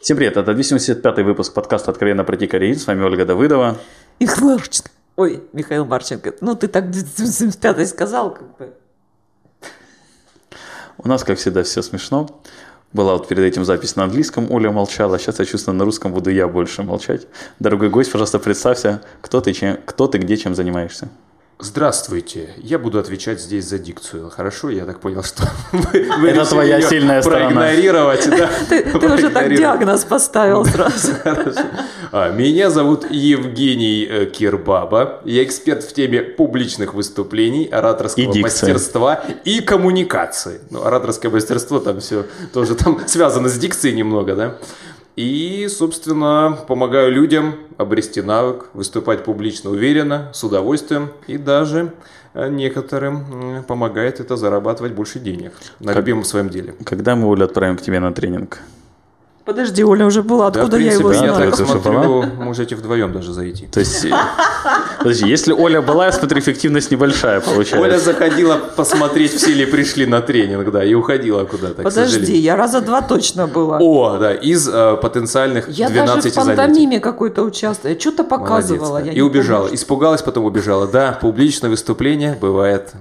Всем привет, это 275 выпуск подкаста «Откровенно пройти Кореин». С вами Ольга Давыдова. И Марченко. Ой, Михаил Марченко. Ну, ты так 275 сказал, как бы. У нас, как всегда, все смешно. Была вот перед этим запись на английском, Оля молчала, сейчас я чувствую, на русском буду я больше молчать. Дорогой гость, пожалуйста, представься, кто ты, чем, кто ты где, чем занимаешься. Здравствуйте. Я буду отвечать здесь за дикцию. Хорошо, я так понял, что вы Это твоя ее сильная проигнорировать, сторона. Да? Ты, ты уже так диагноз поставил сразу. А, меня зовут Евгений э, Кирбаба. Я эксперт в теме публичных выступлений, ораторского и мастерства и коммуникации. Ну, ораторское мастерство там все тоже там связано с дикцией немного, да? И, собственно, помогаю людям обрести навык, выступать публично уверенно, с удовольствием и даже э, некоторым помогает это зарабатывать больше денег на как, любимом своем деле. Когда мы, Оля, отправим к тебе на тренинг? Подожди, Оля уже была, откуда да, принципе, я его знаю? Я так смотрю, можете вдвоем даже зайти. То есть, подожди, если Оля была, я смотрю, эффективность небольшая получается. Оля заходила посмотреть, все ли пришли на тренинг, да, и уходила куда-то, Подожди, я раза два точно была. О, да, из э, потенциальных я 12 занятий. Я даже в пантомиме какой-то участвовала, я что-то показывала. Я и убежала, помню. испугалась, потом убежала. Да, публичное выступление бывает...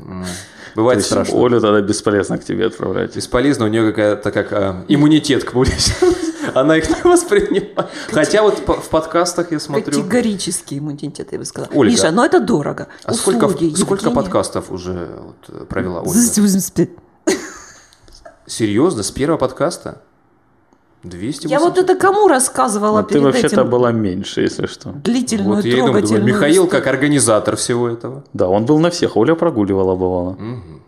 Бывает страшно. Олю тогда бесполезно к тебе отправлять. Бесполезно, у нее какая-то как а, иммунитет к публичному. Она их не воспринимает. Хотя вот в подкастах я смотрю... Категорический иммунитет, я бы сказала. Ольга, Миша, но это дорого. А сколько, сколько подкастов уже вот провела Ольга? Серьезно? С первого подкаста? 200 Я вот это кому рассказывала а перед ты вообще-то была меньше, если что. Длительную, вот, трогательную. Я думаю, Михаил как организатор всего этого. Да, он был на всех, Оля прогуливала бывало. Угу.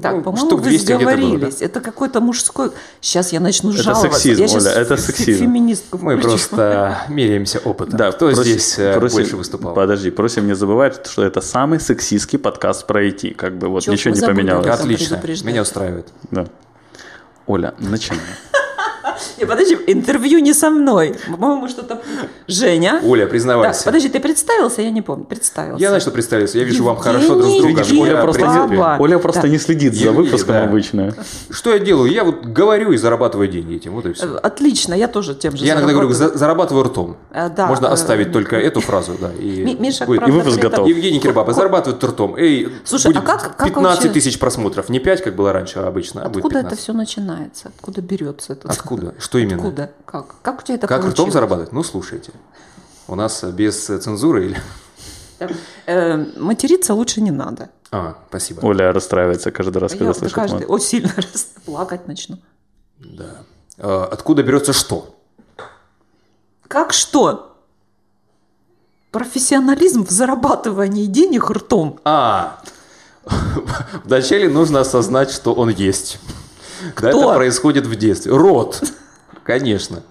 Так, ну, по-моему, вы сговорились. Это, это какой-то мужской... Сейчас я начну это жаловаться. Сексизм, я Оля, это сексизм. Феминистку Мы просто меряемся опытом. Да, Кто просим, здесь э, просим, больше выступал? Подожди, просим не забывать, что это самый сексистский подкаст про IT. Как бы вот Чё, ничего не поменялось. Отлично, меня устраивает. Да. Оля, начинаем. Не, подожди, интервью не со мной. По-моему, что-то... Женя. Оля, признавайся. Да, подожди, ты представился? Я не помню. Представился. Я начал представиться. Я вижу, вам хорошо друг с другом. Оля просто, не, Оля просто не следит за выпуском обычно. Что я делаю? Я вот говорю и зарабатываю деньги этим. Вот и все. Отлично, я тоже тем же Я иногда говорю, зарабатываю ртом. А, да, Можно э, оставить только эту фразу, да. И, Миша, и выпуск готов. Евгений Кирбаба зарабатывает ртом. Эй, Слушай, а как, как 15 тысяч просмотров. Не 5, как было раньше обычно, а будет Откуда это все начинается? Откуда берется это? Откуда? Что именно? Откуда? Как? Как у тебя это Как получилось? ртом зарабатывать? Ну, слушайте. У нас без цензуры или... Э, материться лучше не надо. А, спасибо. Оля расстраивается каждый раз, когда слышит каждый, Очень сильно плакать начну. Да. А, откуда берется что? Как что? Профессионализм в зарабатывании денег ртом. А, вначале нужно осознать, что он есть. Кто? это происходит в детстве. Рот. Конечно.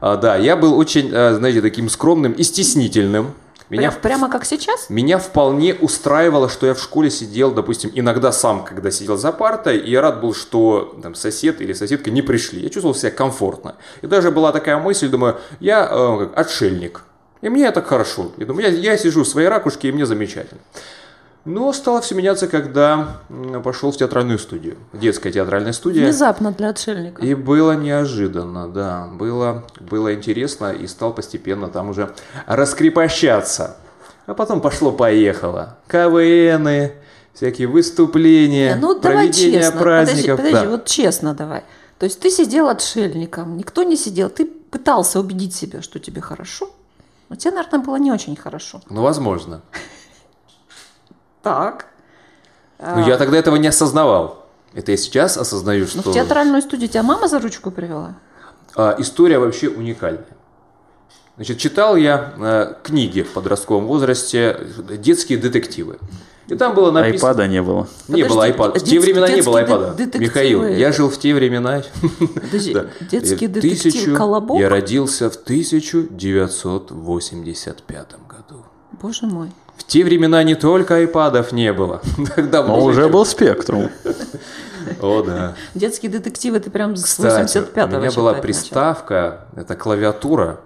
А, да, я был очень, а, знаете, таким скромным и стеснительным. Меня Прямо как сейчас? Меня вполне устраивало, что я в школе сидел, допустим, иногда сам, когда сидел за партой, и я рад был, что там, сосед или соседка не пришли. Я чувствовал себя комфортно. И даже была такая мысль, думаю, я э, как, отшельник. И мне так хорошо. Я думаю, я, я сижу в своей ракушке, и мне замечательно. Но стало все меняться, когда пошел в театральную студию. Детская театральная студия. Внезапно для отшельника. И было неожиданно, да. Было, было интересно и стал постепенно там уже раскрепощаться. А потом пошло-поехало. КВНы, всякие выступления, ну, проведение честно. праздников. Подожди, подожди да. вот честно давай. То есть ты сидел отшельником, никто не сидел, ты пытался убедить себя, что тебе хорошо, но тебе, наверное, было не очень хорошо. Ну, возможно. Так. Ну, я тогда этого не осознавал. Это я сейчас осознаю, что... Ну, в театральную студию тебя мама за ручку привела? А, история вообще уникальная. Значит, читал я э, книги в подростковом возрасте, детские детективы. И там было написано... Айпада не было. Не Подожди, было айпада. В те времена не было айпада. Михаил, я жил в те времена... Подожди, да. детский детектив Тысячу... Колобок? Я родился в 1985 году. Боже мой. Те времена не только айпадов не было. Тогда Но уже был спектрум. О, да. Детские детективы ты прям с 85-го у меня была приставка, это клавиатура.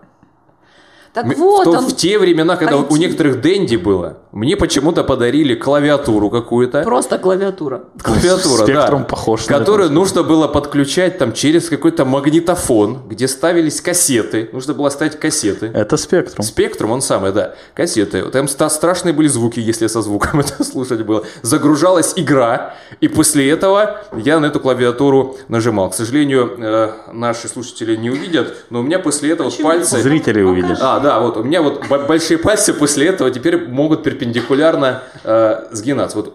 Так вот он. В те времена, когда у некоторых Дэнди было, мне почему-то подарили клавиатуру какую-то. Просто клавиатура. Клавиатура, Спектрум да. похож на Которую нужно было подключать там через какой-то магнитофон, где ставились кассеты. Нужно было ставить кассеты. Это спектрум. Спектрум, он самый, да. Кассеты. Там ста- страшные были звуки, если со звуком это слушать было. Загружалась игра, и после этого я на эту клавиатуру нажимал. К сожалению, э, наши слушатели не увидят, но у меня после этого Почему? пальцы... Зрители увидят. А, да, вот у меня вот большие пальцы после этого теперь могут перпендикулярно э, сгинаться. Вот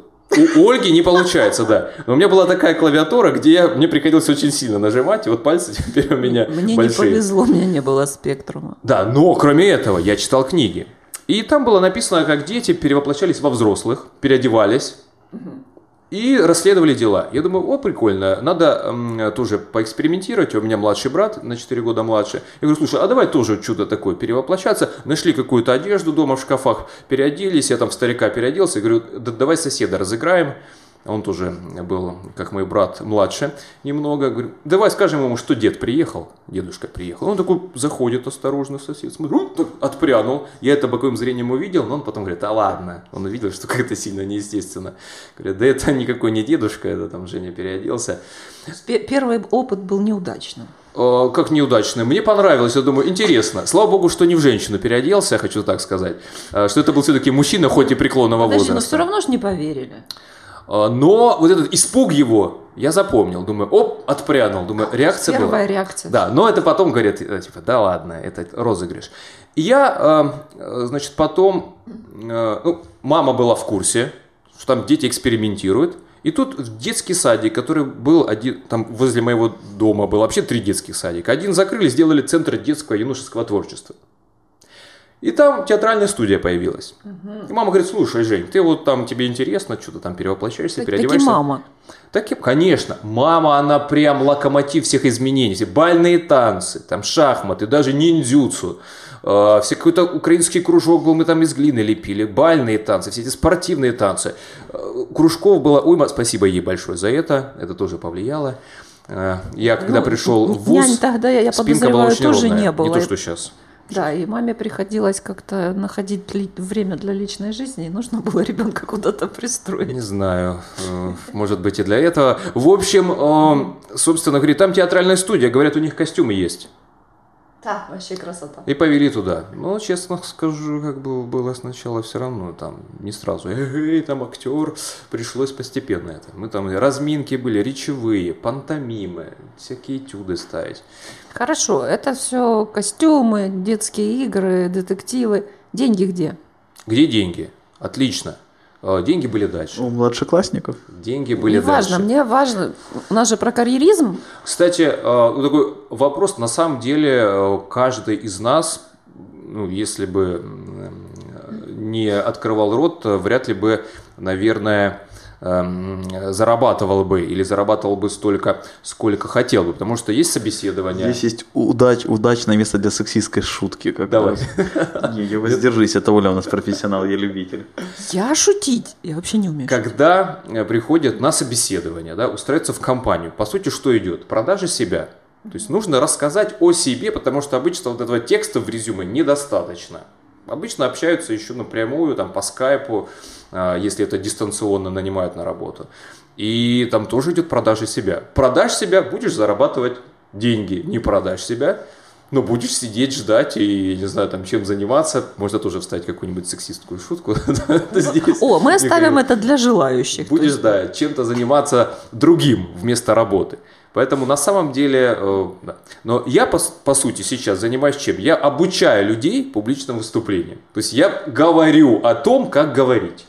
у Ольги не получается, да. Но у меня была такая клавиатура, где я, мне приходилось очень сильно нажимать, и вот пальцы теперь у меня Мне не большие. повезло, у меня не было спектрума. Да, но кроме этого я читал книги. И там было написано, как дети перевоплощались во взрослых, переодевались и расследовали дела. Я думаю, о, прикольно, надо м, тоже поэкспериментировать. У меня младший брат на 4 года младше. Я говорю, слушай, а давай тоже чудо такое перевоплощаться. Нашли какую-то одежду дома в шкафах, переоделись, я там в старика переоделся. Я говорю, «Да давай соседа разыграем. Он тоже был, как мой брат, младше немного. Говорю, давай скажем ему, что дед приехал. Дедушка приехал. Он такой заходит осторожно, сосед. Смотрю, «М, так отпрянул. Я это боковым зрением увидел, но он потом говорит, а ладно. Он увидел, что как-то сильно неестественно. Говорит, да это никакой не дедушка, это там Женя переоделся. Пе- Первый опыт был неудачным. Э, Как неудачно. Мне понравилось, я думаю, интересно. Слава богу, что не в женщину переоделся, хочу так сказать. Э, Что это был все-таки мужчина, хоть и преклонного Подожди, но возраста. все равно ж не поверили. А, Но вот этот испуг его я запомнил. Думаю, оп, отпрянул. Думаю, реакция Первая была. реакция. Да, но это потом говорят, э, типа, да ладно, это розыгрыш. И я, э, э, значит, потом, ну, мама была в курсе, что там дети экспериментируют. И тут в детский садик, который был один, там возле моего дома был вообще три детских садика. Один закрыли, сделали центр детского юношеского творчества. И там театральная студия появилась. И мама говорит, слушай, Жень, ты вот там, тебе интересно, что ты там перевоплощаешься, Так- переодеваешься? Таки мама. Так, и- конечно, мама, она прям локомотив всех изменений. Бальные танцы, там шахматы, даже ниндзюцу. Э, все какой-то украинский кружок был, мы там из глины лепили. Бальные танцы, все эти спортивные танцы. Э, кружков было уйма. Спасибо ей большое за это. Это тоже повлияло. Э, я когда Ну, пришел в ВУЗ, тогда, я, я спинка была очень тоже ровная. не было. Не то, что сейчас. Да, и маме приходилось как-то находить время для личной жизни, и нужно было ребенка куда-то пристроить. Не знаю, э, может быть и для этого. В общем, э, собственно говоря, там театральная студия, говорят, у них костюмы есть. Да, вообще красота. И повели туда. Но, честно скажу, как бы было сначала все равно, там, не сразу. Эй, там актер, пришлось постепенно это. Мы там разминки были, речевые, пантомимы, всякие этюды ставить. Хорошо, это все костюмы, детские игры, детективы. Деньги где? Где деньги? Отлично. Э, Деньги были дальше. У младшеклассников. Деньги были Не важно, дальше. мне важно. У нас же про карьеризм. Кстати, э, ну, такой вопрос. На самом деле, э, каждый из нас, ну, если бы м, не открывал рот, э, вряд ли бы, наверное, зарабатывал бы или зарабатывал бы столько, сколько хотел бы, потому что есть собеседование. Здесь есть удач, удачное место для сексистской шутки. Как Давай. раз. Не, не воздержись, это Оля у нас профессионал, я любитель. Я шутить. Я вообще не умею. Когда э, приходят на собеседование, да, устраиваются в компанию, по сути, что идет? Продажа себя. То есть нужно рассказать о себе, потому что обычно вот этого текста в резюме недостаточно. Обычно общаются еще напрямую, там, по скайпу, а, если это дистанционно нанимают на работу. И там тоже идет продажа себя. Продашь себя, будешь зарабатывать деньги. Не продашь себя, но будешь сидеть, ждать и, не знаю, там, чем заниматься. Можно тоже вставить какую-нибудь сексистскую шутку здесь. О, мы оставим это для желающих. Будешь, да, чем-то заниматься другим вместо работы. Поэтому на самом деле, э, да. но я по, по сути сейчас занимаюсь чем? Я обучаю людей публичным выступлениям. То есть я говорю о том, как говорить.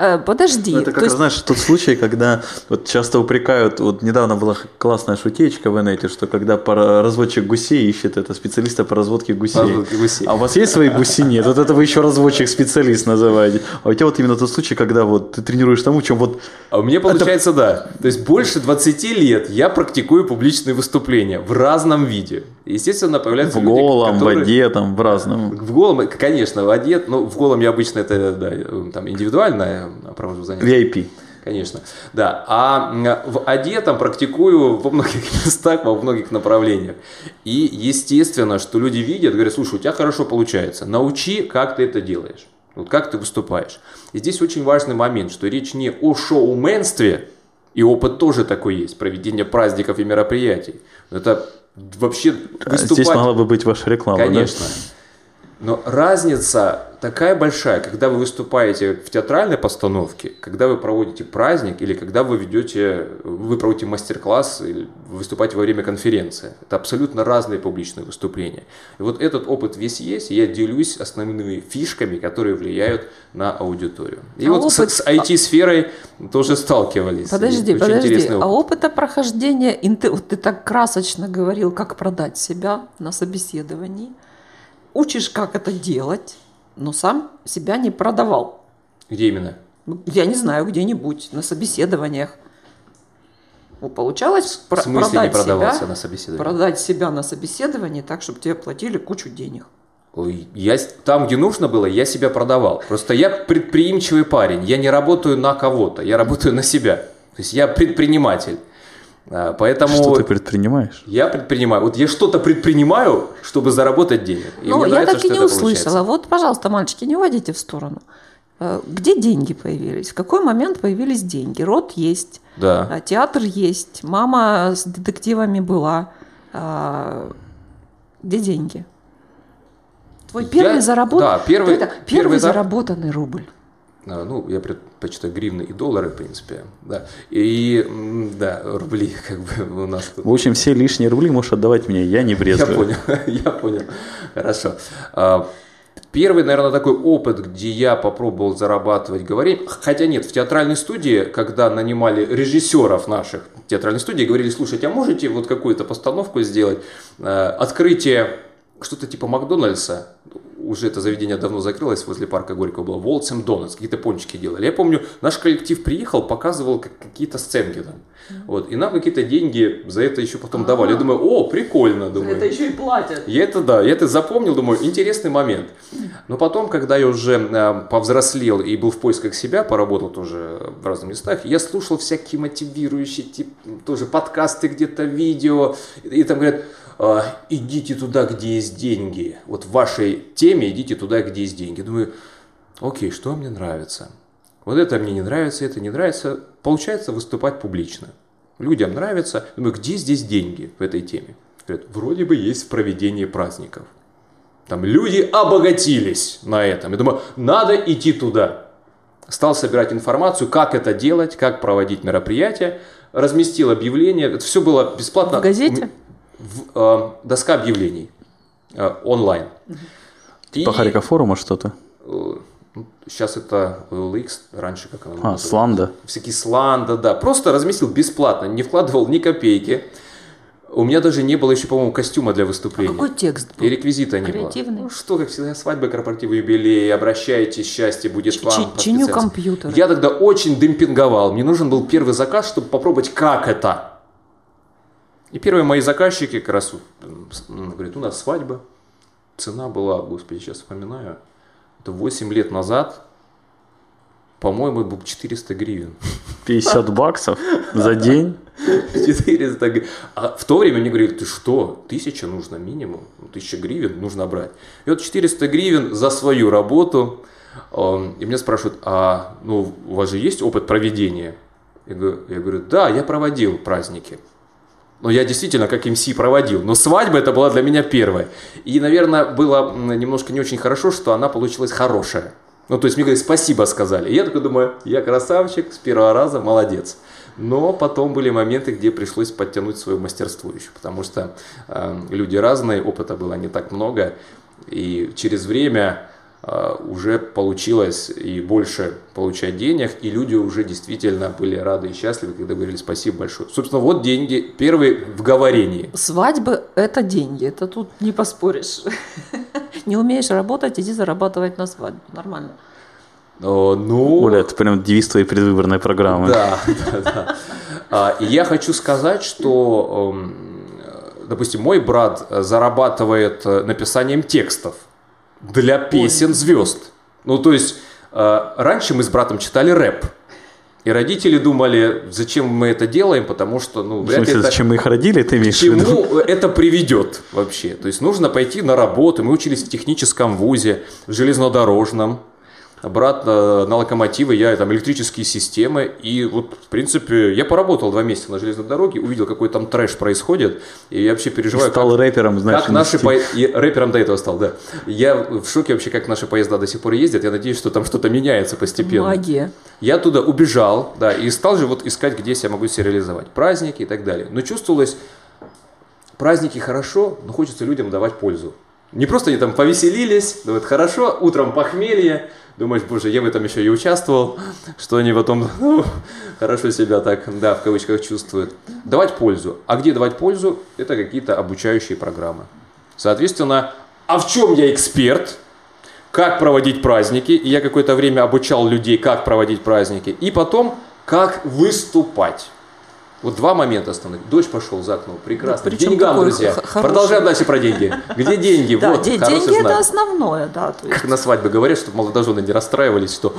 Э, подожди. Ну, это то как, есть- знаешь, тот случай, когда вот часто упрекают, вот недавно была классная шутечка в инете, что когда разводчик гусей ищет это специалиста по разводке гусей. Гусей. А у вас есть свои гуси? Нет. Вот это вы еще разводчик-специалист называете. А у тебя вот именно тот случай, когда вот ты тренируешь тому, чем вот А у меня получается, да. То есть больше 20 лет я практикую публичные выступления в разном виде. Естественно, появляются в люди, голом, в которые- воде, там, в разном. В голом, конечно, в воде, но в голом я обычно это да, э, там индивидуально э, провожу занятия. VIP. Конечно, да. А в одетом практикую во многих местах, во многих направлениях. И естественно, что люди видят, говорят, слушай, у тебя хорошо получается, научи, как ты это делаешь. Вот как ты выступаешь. И здесь очень важный момент, что речь не о шоуменстве, и опыт тоже такой есть, проведение праздников и мероприятий. Это вообще выступать... Здесь могла бы быть ваша реклама, Конечно. Да? Но разница такая большая, когда вы выступаете в театральной постановке, когда вы проводите праздник или когда вы ведете, вы проводите мастер-класс или выступаете во время конференции. Это абсолютно разные публичные выступления. И вот этот опыт весь есть, и я делюсь основными фишками, которые влияют на аудиторию. И а вот опыт... с, с IT-сферой тоже сталкивались. Подожди, подожди. А опыта прохождения, вот ты так красочно говорил, как продать себя на собеседовании – учишь, как это делать, но сам себя не продавал. Где именно? Я не знаю, где-нибудь, на собеседованиях. Ну, получалось в смысле продать не продавался себя, на собеседовании? Продать себя на собеседовании так, чтобы тебе платили кучу денег. Ой, я, там, где нужно было, я себя продавал. Просто я предприимчивый парень. Я не работаю на кого-то, я работаю на себя. То есть я предприниматель. А, поэтому что ты предпринимаешь? Я предпринимаю. Вот я что-то предпринимаю, чтобы заработать денег. И ну, я нравится, так и не услышала. Получается. Вот, пожалуйста, мальчики, не уводите в сторону. Э, где деньги появились? В какой момент появились деньги? Род есть, да. А, театр есть, мама с детективами была. А, где деньги? Твой первый я... заработанный, да, первый, первый, первый заработанный рубль. А, ну, я предпочитаю гривны и доллары, в принципе, да. И, да, рубли, как бы у нас тут. В общем, все лишние рубли можешь отдавать мне, я не брезгую. Я понял, я понял. Хорошо. А, первый, наверное, такой опыт, где я попробовал зарабатывать говорить, хотя нет, в театральной студии, когда нанимали режиссеров наших театральной студии, говорили, слушайте, а можете вот какую-то постановку сделать, а, открытие что-то типа Макдональдса, уже это заведение давно закрылось, возле парка Горького было, Волцем Донатс, какие-то пончики делали. Я помню, наш коллектив приехал, показывал какие-то сценки там. Вот, и нам какие-то деньги за это еще потом А-а-а. давали. Я думаю, о, прикольно, думаю. Это еще и платят. Я это, да, я это запомнил, думаю, интересный момент. Но потом, когда я уже э, повзрослел и был в поисках себя, поработал тоже в разных местах, я слушал всякие мотивирующие, типа, тоже подкасты где-то, видео, и там говорят, идите туда, где есть деньги. Вот в вашей теме идите туда, где есть деньги. Думаю, окей, что мне нравится? Вот это мне не нравится, это не нравится. Получается выступать публично. Людям нравится. Думаю, где здесь деньги в этой теме? Говорят, вроде бы есть в проведении праздников. Там люди обогатились на этом. Я думаю, надо идти туда. Стал собирать информацию, как это делать, как проводить мероприятия. Разместил объявление. Это все было бесплатно. В газете? В, э, доска объявлений э, онлайн. Типа Харика форума что-то? Сейчас э, это OLX, раньше как она А, Сланда. Всякие Сланда, да. Просто разместил бесплатно, не вкладывал ни копейки. У меня даже не было еще, по-моему, костюма для выступления. А какой текст был? И реквизита не было. Ну что, как всегда, свадьбы, корпоративы, юбилеи, обращайтесь, счастье будет Ч- вам. Чиню компьютер. Я тогда очень демпинговал. Мне нужен был первый заказ, чтобы попробовать, как это. И первые мои заказчики как раз говорят, у нас свадьба, цена была, господи, сейчас вспоминаю, это 8 лет назад, по-моему, был 400 гривен. 50 баксов за день? 400 гривен. А в то время мне говорили, ты что, тысяча нужно минимум, тысяча гривен нужно брать. И вот 400 гривен за свою работу. И меня спрашивают, а ну, у вас же есть опыт проведения? Я говорю, да, я проводил праздники. Но я действительно как МС проводил. Но свадьба это была для меня первая. И, наверное, было немножко не очень хорошо, что она получилась хорошая. Ну, то есть мне говорят, спасибо сказали. И я такой думаю, я красавчик, с первого раза, молодец. Но потом были моменты, где пришлось подтянуть свое мастерство еще, потому что э, люди разные, опыта было не так много. И через время уже получилось и больше получать денег, и люди уже действительно были рады и счастливы, когда говорили спасибо большое. Собственно, вот деньги, первые в говорении. Свадьба – это деньги, это тут не поспоришь. Не умеешь работать, иди зарабатывать на свадьбу, нормально. О, ну... Оля, это прям девиз твоей предвыборной программы. Да, да, да. А, и я хочу сказать, что, эм, допустим, мой брат зарабатывает э, написанием текстов – для песен звезд. Ну, то есть, э, раньше мы с братом читали рэп. И родители думали, зачем мы это делаем, потому что, ну, вряд ли это... зачем мы их родили, ты имеешь к чему это приведет вообще? То есть нужно пойти на работу. Мы учились в техническом вузе, в железнодорожном. Брат на, локомотивы, я там электрические системы. И вот, в принципе, я поработал два месяца на железной дороге, увидел, какой там трэш происходит. И я вообще переживаю, и стал как, рэпером, значит. Как наши по... и рэпером до этого стал, да. Я в шоке вообще, как наши поезда до сих пор ездят. Я надеюсь, что там что-то меняется постепенно. Магия. Я туда убежал, да, и стал же вот искать, где я могу себя реализовать. Праздники и так далее. Но чувствовалось, праздники хорошо, но хочется людям давать пользу. Не просто они там повеселились, думают, хорошо, утром похмелье, думаешь, боже, я в этом еще и участвовал, что они потом ну, хорошо себя так, да, в кавычках чувствуют. Давать пользу. А где давать пользу? Это какие-то обучающие программы. Соответственно, а в чем я эксперт? Как проводить праздники? И я какое-то время обучал людей, как проводить праздники. И потом, как выступать. Вот два момента основных. Дождь пошел за окно. Прекрасно. Ну, Деньгам, друзья. хороший. Продолжаем дальше про деньги. Где деньги? Да, вот, де- деньги знак. это основное, да. есть- Как на свадьбе говорят, чтобы молодожены не расстраивались, что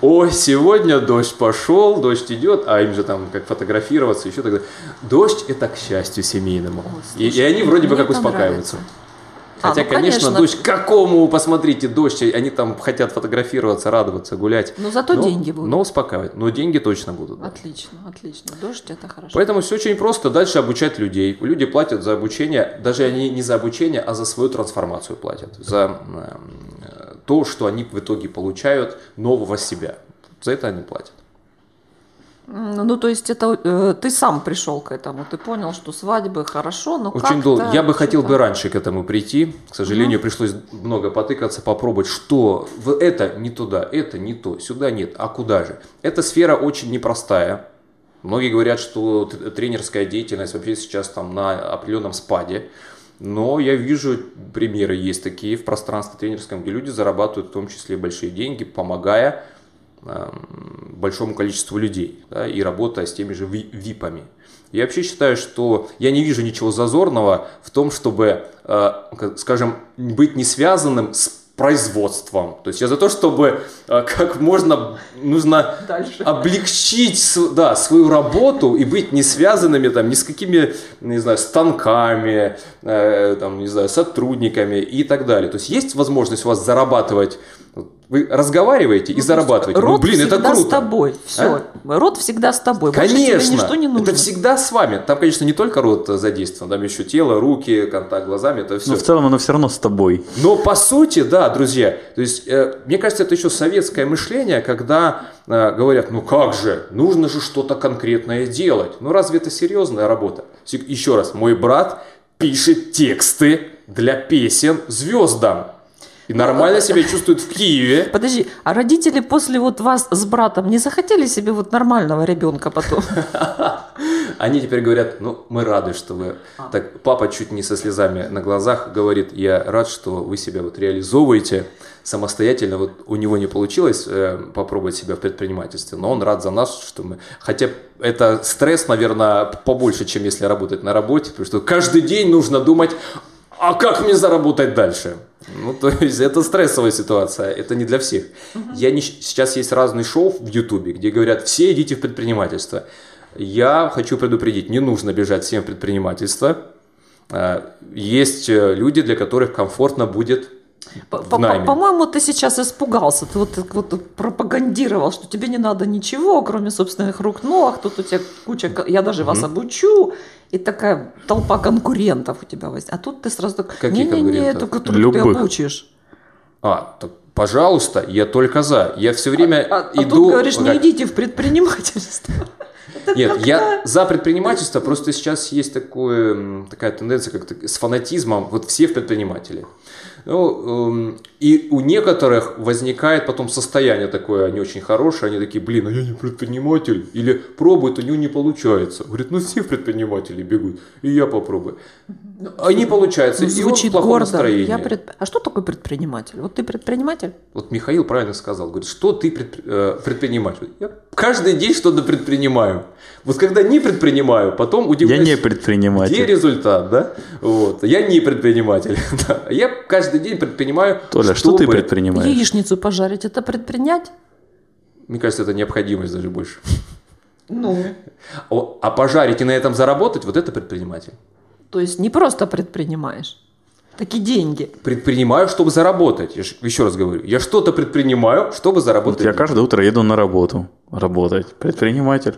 «Ой, сегодня дождь пошел, дождь идет», а им же там как фотографироваться, еще тогда. Дождь – это к счастью семейному. и, и слушай, они вроде бы как успокаиваются. А, Хотя, ну, конечно, конечно. дождь, какому, посмотрите, дождь, они там хотят фотографироваться, радоваться, гулять. Но зато деньги будут. Но успокаивать. Но деньги точно будут. да. Отлично, отлично. Дождь это хорошо. Поэтому все очень просто. Дальше обучать людей. Люди платят за обучение, даже они не за обучение, а за свою трансформацию платят. За э, то, что они в итоге получают нового себя. За это они платят. Ну, то есть это э, ты сам пришел к этому, ты понял, что свадьбы хорошо, но Очень долго. Я бы хотел бы раньше к этому прийти. К сожалению, пришлось много потыкаться, попробовать, что это не туда, это не то, сюда нет, а куда же. Эта сфера очень непростая. Многие говорят, что тренерская деятельность вообще сейчас там на определенном спаде. Но я вижу примеры есть такие в пространстве тренерском, где люди зарабатывают в том числе большие деньги, помогая большому количеству людей да, и работая с теми же ви- випами. Я вообще считаю, что я не вижу ничего зазорного в том, чтобы, э, скажем, быть не связанным с производством. То есть я за то, чтобы э, как можно нужно Дальше. облегчить да, свою работу и быть не связанными там, ни с какими, не знаю, станками, э, там, не знаю, сотрудниками и так далее. То есть есть возможность у вас зарабатывать, вы разговариваете и зарабатываете. Ну, Род блин, это всегда круто. с тобой. Все. Род всегда с тобой. Больше Конечно, тебе ничто не нужно. это всегда с вами. Там, конечно, не только рот задействован, там еще тело, руки, контакт глазами, это все. Но в целом оно все равно с тобой. Но по сути, да, друзья, то есть, э, мне кажется, это еще советское мышление, когда э, говорят, ну как же, нужно же что-то конкретное делать. Ну разве это серьезная работа? Еще раз, мой брат пишет тексты для песен звездам. И нормально себя чувствует в Киеве. Подожди, а родители после вот вас с братом не захотели себе вот нормального ребенка потом? Они теперь говорят, ну, мы рады, что вы... Так, папа чуть не со слезами на глазах говорит, я рад, что вы себя вот реализовываете самостоятельно. Вот у него не получилось э, попробовать себя в предпринимательстве, но он рад за нас, что мы... Хотя это стресс, наверное, побольше, чем если работать на работе, потому что каждый день нужно думать, а как мне заработать дальше? Ну, то есть это стрессовая ситуация, это не для всех. Я не, сейчас есть разные шоу в Ютубе, где говорят, все идите в предпринимательство. Я хочу предупредить, не нужно бежать всем в предпринимательство. А, Есть э, люди, для которых комфортно будет. По-моему, ты сейчас испугался. Ты вот, вот пропагандировал, что тебе не надо ничего, кроме собственных рук, ног. Тут у тебя куча... Я даже вас обучу. И такая толпа конкурентов у тебя возникнет. А тут ты сразу так... Не-не-не, эту, которую Любых. ты обучишь. А, так, пожалуйста, я только за. Я все время А, а иду... тут говоришь, не идите в предпринимательство. Нет, я за предпринимательство, просто сейчас есть такое, такая тенденция, как с фанатизмом, вот все в предприниматели. Ну, эм, и у некоторых возникает потом состояние такое не очень хорошее, они такие, блин, а я не предприниматель, или пробуют, у него не получается. Говорит, ну все предприниматели бегут, и я попробую. А не получается, и он в Звучит плохом гордо. настроении. Я предп- А что такое предприниматель? Вот ты предприниматель? Вот Михаил правильно сказал, говорит, что ты предпри- э, предприниматель? Я каждый день что-то предпринимаю. Вот когда не предпринимаю, потом Я удивляюсь. не Где предприниматель. результат, да? Вот. Я не предприниматель. Я каждый день предпринимаю. Толя, что ты чтобы- предпринимаешь? Яичницу пожарить – это предпринять? Мне кажется, это необходимость даже больше. Ну. А пожарить и на этом заработать, вот это предприниматель. То есть не просто предпринимаешь. Такие деньги. Предпринимаю, чтобы заработать. Я ж, еще раз говорю, я что-то предпринимаю, чтобы заработать. Вот я каждое утро еду на работу работать. Предприниматель.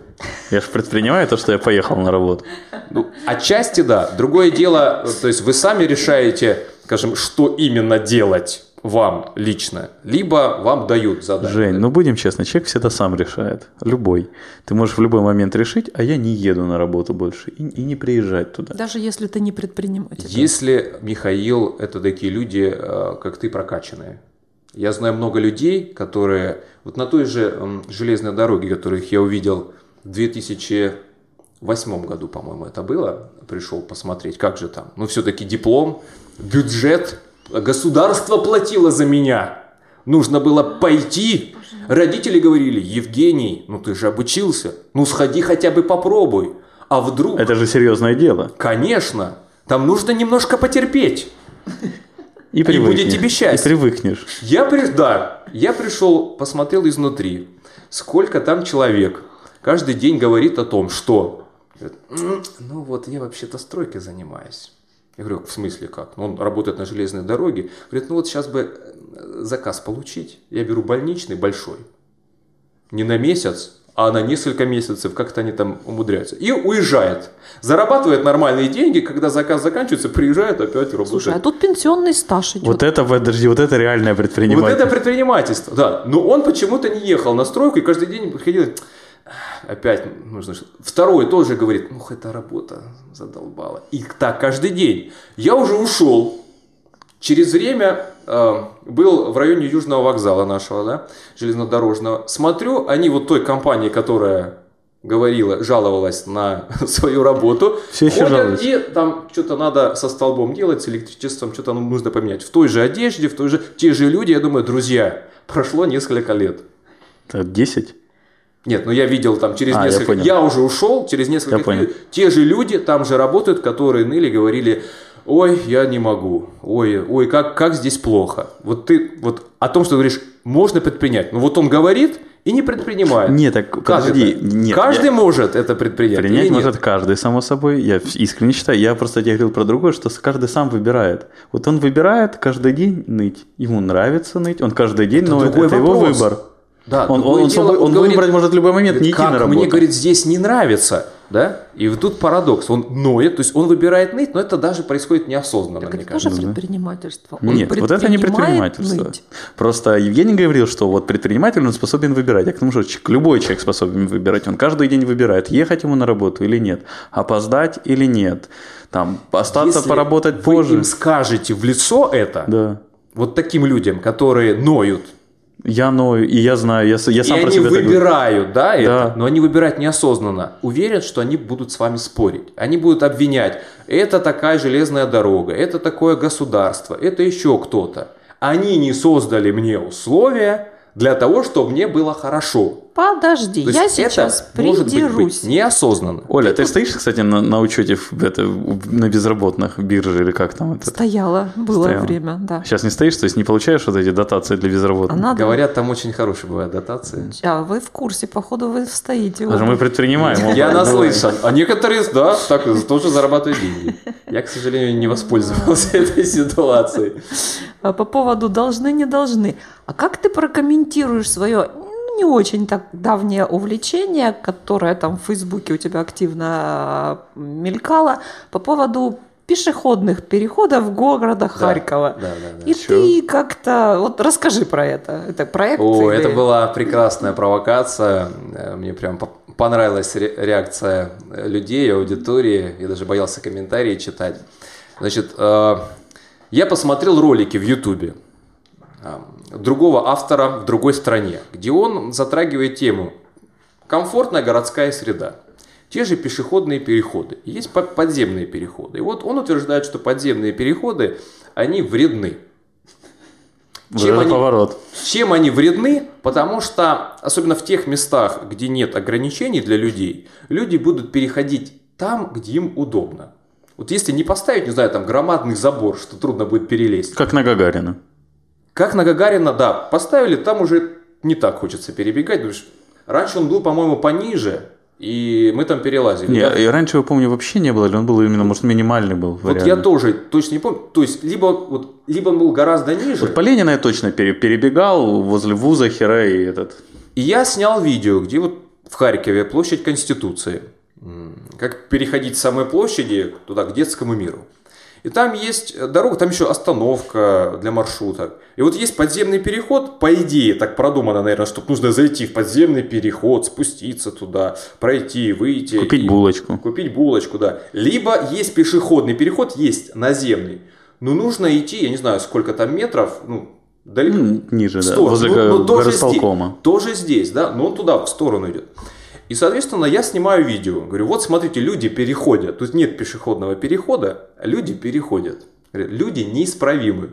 Я же предпринимаю то, что я поехал на работу. Ну, отчасти да. Другое дело, то есть вы сами решаете, скажем, что именно делать вам лично, либо вам дают задание. Жень, ну будем честны, человек всегда сам решает. Любой. Ты можешь в любой момент решить, а я не еду на работу больше и, и не приезжать туда. Даже если ты не предприниматель. Если, Михаил, это такие люди, э, как ты, прокачанные. Я знаю много людей, которые вот на той же железной дороге, которых я увидел в 2008 году, по-моему, это было, пришел посмотреть, как же там. Ну, все-таки диплом, бюджет, Государство платило за меня. Нужно было пойти. Родители говорили, Евгений, ну ты же обучился. Ну сходи хотя бы попробуй. А вдруг... Это же серьезное дело. Конечно. Там нужно немножко потерпеть. И, и будет тебе счастье. И привыкнешь. Я, при... да, я пришел, посмотрел изнутри, сколько там человек каждый день говорит о том, что... Ну вот, я вообще-то стройкой занимаюсь. Я говорю, в смысле как? Ну, он работает на железной дороге. Говорит, ну вот сейчас бы э, заказ получить. Я беру больничный большой. Не на месяц, а на несколько месяцев, как-то они там умудряются. И уезжает. Зарабатывает нормальные деньги, когда заказ заканчивается, приезжает опять работать. Слушай, а тут пенсионный стаж идет. Вот это, подожди, вот это реальное предпринимательство. Вот это предпринимательство, да. Но он почему-то не ехал на стройку и каждый день приходил, опять нужно... Второй тоже говорит, ну, эта работа задолбала. И так каждый день. Я уже ушел. Через время э, был в районе Южного вокзала нашего, да, железнодорожного. Смотрю, они вот той компании, которая говорила, жаловалась на свою работу, Все еще ходят, и там что-то надо со столбом делать, с электричеством, что-то нужно поменять. В той же одежде, в той же, те же люди, я думаю, друзья, прошло несколько лет. Так, 10? Нет, ну я видел там через а, несколько... Я, я уже ушел, через несколько лет те же люди там же работают, которые ныли, говорили, ой, я не могу, ой, ой, как, как здесь плохо. Вот ты вот о том, что говоришь, можно предпринять. Ну вот он говорит и не предпринимает. Нет, так как подожди. Это? Нет, каждый я... может это предпринять. Принять может каждый, само собой. Я искренне считаю. Я просто тебе говорил про другое, что каждый сам выбирает. Вот он выбирает каждый день ныть. Ему нравится ныть. Он каждый день, это но это, это его выбор. Да, он, он, дело, он, он говорит, выбрать может в любой момент не идти как на работу. Мне, говорит, здесь не нравится, да? И вот тут парадокс. Он ноет, то есть он выбирает ныть, но это даже происходит неосознанно, так мне это кажется. тоже предпринимательство. Он Нет, вот это не предпринимательство. Ныть. Просто Евгений говорил, что вот предприниматель, он способен выбирать. Я к тому, что любой человек способен выбирать. Он каждый день выбирает, ехать ему на работу или нет, опоздать или нет, там, остаться Если поработать вы позже. им скажете в лицо это, да. вот таким людям, которые ноют, я ною, и я знаю, я, я сам и про себя выбирают, да, да, это, но они выбирают неосознанно. Уверен, что они будут с вами спорить. Они будут обвинять, это такая железная дорога, это такое государство, это еще кто-то. Они не создали мне условия, для того, чтобы мне было хорошо. Подожди, То я сейчас это придерусь. Может быть, быть неосознанно. Оля, ты стоишь, кстати, на, на учете в, это, на безработных бирже или как там это? Стояла, было Стояла. время, да. Сейчас не стоишь, то есть не получаешь вот эти дотации для безработных? А надо... Говорят, там очень хорошие бывают дотации. А вы в курсе, походу вы стоите. Даже мы предпринимаем. Я наслышан. А некоторые, да, так тоже зарабатывают деньги. Я, к сожалению, не воспользовался этой ситуацией. А по поводу должны, не должны. А как ты прокомментируешь свое не очень так давнее увлечение, которое там в Фейсбуке у тебя активно мелькало, по поводу пешеходных переходов города Харькова. Да, да, да. И Чё? ты как-то... Вот расскажи про это. Это проект? О, или... это была прекрасная провокация. Мне прям понравилась реакция людей, аудитории. Я даже боялся комментарии читать. Значит, э, я посмотрел ролики в Ютубе другого автора в другой стране, где он затрагивает тему комфортная городская среда. Те же пешеходные переходы. Есть подземные переходы. И вот он утверждает, что подземные переходы, они вредны. Чем они, поворот. чем они вредны? Потому что, особенно в тех местах, где нет ограничений для людей, люди будут переходить там, где им удобно. Вот если не поставить, не знаю, там громадный забор, что трудно будет перелезть. Как на Гагарина. Как на Гагарина, да, поставили, там уже не так хочется перебегать. Потому что раньше он был, по-моему, пониже, И мы там перелазили. Не, да? и раньше, я помню, вообще не было, или он был именно, может, минимальный был? Вот я тоже точно не помню. То есть, либо, вот, либо он был гораздо ниже. Вот по Ленина я точно перебегал возле вуза Хера и этот. И я снял видео, где вот в Харькове площадь Конституции. Как переходить с самой площади туда, к детскому миру. И там есть дорога, там еще остановка для маршрута. И вот есть подземный переход, по идее, так продумано, наверное, чтобы нужно зайти в подземный переход, спуститься туда, пройти, выйти. Купить и... булочку. Купить булочку, да. Либо есть пешеходный переход, есть наземный. Но нужно идти, я не знаю, сколько там метров, ну, далеко. Ниже, да, возле ну, ну, тоже здесь, тоже здесь, да, но он туда, в сторону идет. И, соответственно, я снимаю видео. Говорю, вот смотрите, люди переходят. Тут нет пешеходного перехода, а люди переходят. Люди неисправимы.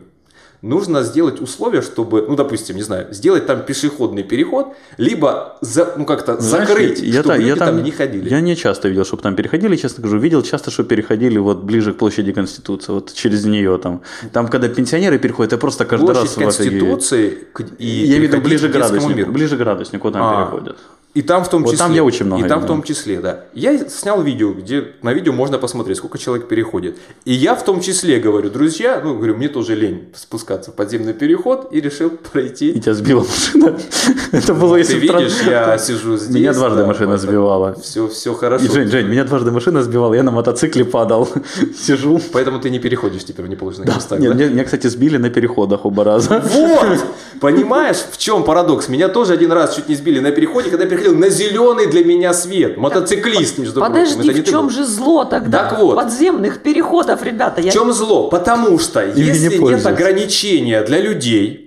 Нужно сделать условия, чтобы, ну, допустим, не знаю, сделать там пешеходный переход, либо за, ну, как-то Знаешь, закрыть, я, чтобы я, люди я там, там не ходили. Я не часто видел, чтобы там переходили, честно скажу. Видел часто, что переходили вот ближе к площади Конституции, вот через нее там. Там, когда пенсионеры переходят, я просто каждый Площадь раз... Конституции и Я видел ближе к градуснику, ближе к градуснику там а, переходят. И там в том вот числе. там я очень много. И там в том числе, да. Я снял видео, где на видео можно посмотреть, сколько человек переходит. И я в том числе говорю, друзья, ну, говорю, мне тоже лень спускаться в подземный переход, и решил пройти. И тебя сбила машина. Это было, если Ты видишь, я сижу здесь. Меня дважды машина сбивала. Все, все хорошо. Жень, Жень, меня дважды машина сбивала, я на мотоцикле падал, сижу. Поэтому ты не переходишь теперь в неположенных местах, Нет, меня, кстати, сбили на переходах оба раза. Вот! Понимаешь, в чем парадокс? Меня тоже один раз чуть не сбили на переходе, когда я переходил на зеленый для меня свет. Мотоциклист, между Подожди, прочим. Подожди, в чем же зло тогда? Так вот. Подземных переходов, ребята. В чем зло? Потому что если не нет ограничения для людей,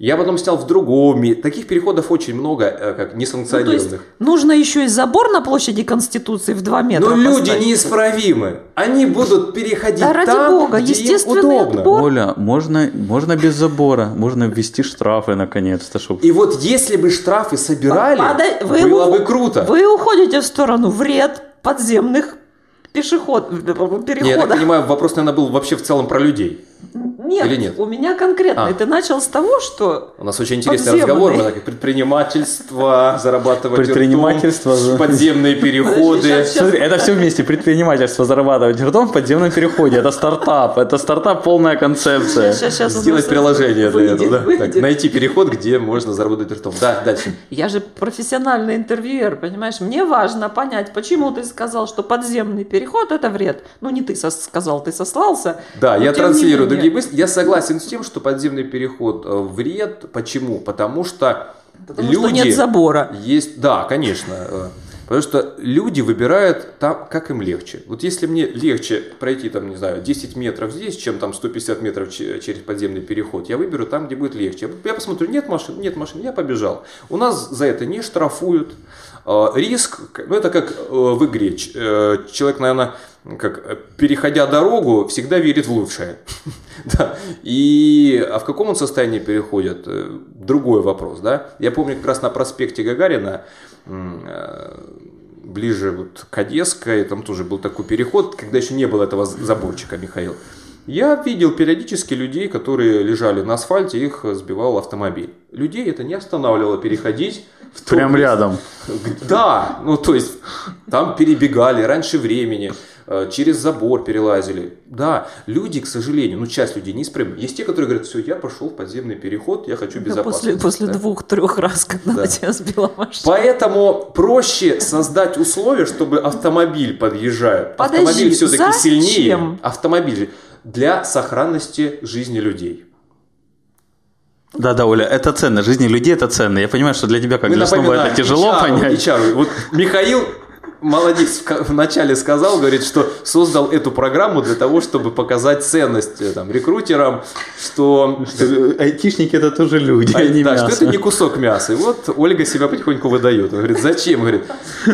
я потом снял в другом мире. Таких переходов очень много, э, как несанкционированных. Ну, нужно еще и забор на площади Конституции в 2 метра Но люди неисправимы. Они будут переходить да, ради там, бога, где естественный им удобно. Отбор. Оля, можно, можно без забора, можно ввести штрафы наконец-то. Чтобы... И вот если бы штрафы собирали, Подай, вы было у... бы круто. Вы уходите в сторону вред подземных пешеход, перехода. Я так понимаю, вопрос, наверное, был вообще в целом про людей. Нет, Или нет? у меня конкретно. А. Ты начал с того, что... У нас очень интересный подземный. разговор. Мы так, предпринимательство, зарабатывать Предпринимательство. Ртом, подземные переходы. Сейчас, сейчас. Смотри, это все вместе. Предпринимательство, зарабатывать ртом в подземном переходе. Это стартап. Это стартап полная концепция. Сейчас, сейчас Сделать приложение выйдет, для этого. Да? Так, найти переход, где можно заработать ртом. Да, дальше. Я же профессиональный интервьюер, понимаешь? Мне важно понять, почему ты сказал, что подземный переход это вред. Ну, не ты сказал, ты сослался. Да, я транслирую другие мысли я согласен с тем, что подземный переход э, вред. Почему? Потому что Потому люди... что нет забора. Есть, да, конечно. Э, потому что люди выбирают там, как им легче. Вот если мне легче пройти, там, не знаю, 10 метров здесь, чем там 150 метров через подземный переход, я выберу там, где будет легче. Я посмотрю, нет машин, нет машин, я побежал. У нас за это не штрафуют. Э, риск, ну это как в игре. Человек, наверное, как переходя дорогу, всегда верит в лучшее. да. И, а в каком он состоянии переходит? Э, другой вопрос. Да? Я помню как раз на проспекте Гагарина, э, ближе вот к Одесской, там тоже был такой переход, когда еще не было этого заборчика, Михаил. Я видел периодически людей, которые лежали на асфальте, их сбивал автомобиль. Людей это не останавливало переходить. Прям рядом. Да, ну то есть там перебегали раньше времени. Э, через забор перелазили. Да, люди, к сожалению, ну часть людей не исправимы. Есть те, которые говорят, все, я пошел в подземный переход, я хочу безопасности. Да, после, после да. двух-трех раз, когда да. тебя сбила машина. Поэтому проще создать условия, чтобы автомобиль подъезжает. Подожди, автомобиль все-таки зачем? сильнее. Автомобиль для сохранности жизни людей. Да, да, Оля, это ценно. Жизни людей это ценно. Я понимаю, что для тебя как Мы для снова это тяжело HR, понять. HR. Вот Михаил молодец вначале сказал, говорит, что создал эту программу для того, чтобы показать ценность там, рекрутерам, что... что айтишники это тоже люди, а, не да, мясо. что это не кусок мяса. И вот Ольга себя потихоньку выдает. Он говорит, зачем? Говорит,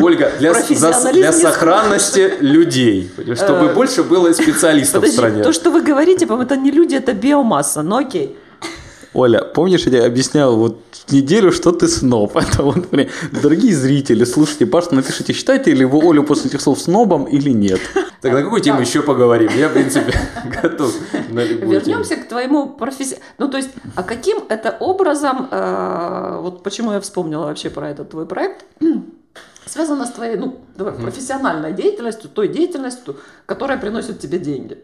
Ольга, для, за, для сохранности людей, чтобы э, больше было специалистов в стране. То, что вы говорите, по-моему, это не люди, это биомасса, но окей. Оля, помнишь, я тебе объяснял вот неделю, что ты сноб? Это вот, блин, дорогие зрители, слушайте, Паш, напишите, считаете ли вы Олю после этих слов снобом или нет? Так на какую тему еще поговорим? Я, в принципе, готов на Вернемся к твоему профессии. Ну, то есть, а каким это образом, э, вот почему я вспомнила вообще про этот твой проект, связано с твоей, ну, давай, профессиональной деятельностью, той деятельностью, которая приносит тебе деньги.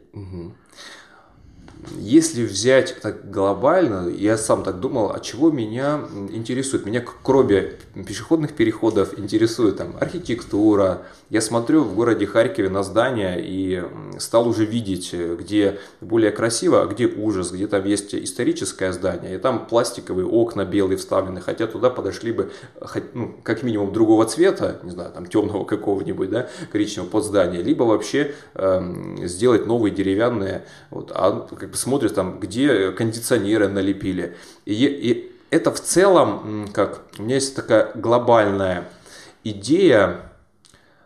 Если взять так глобально, я сам так думал, а чего меня интересует? Меня кроме пешеходных переходов интересует там архитектура. Я смотрю в городе Харькове на здания и стал уже видеть, где более красиво, а где ужас, где там есть историческое здание, и там пластиковые окна белые вставлены, хотя туда подошли бы ну, как минимум другого цвета, не знаю, там темного какого-нибудь, да, коричневого под здание, либо вообще э, сделать новые деревянные, вот, а как бы смотришь там, где кондиционеры налепили. И, и это в целом, как, у меня есть такая глобальная идея,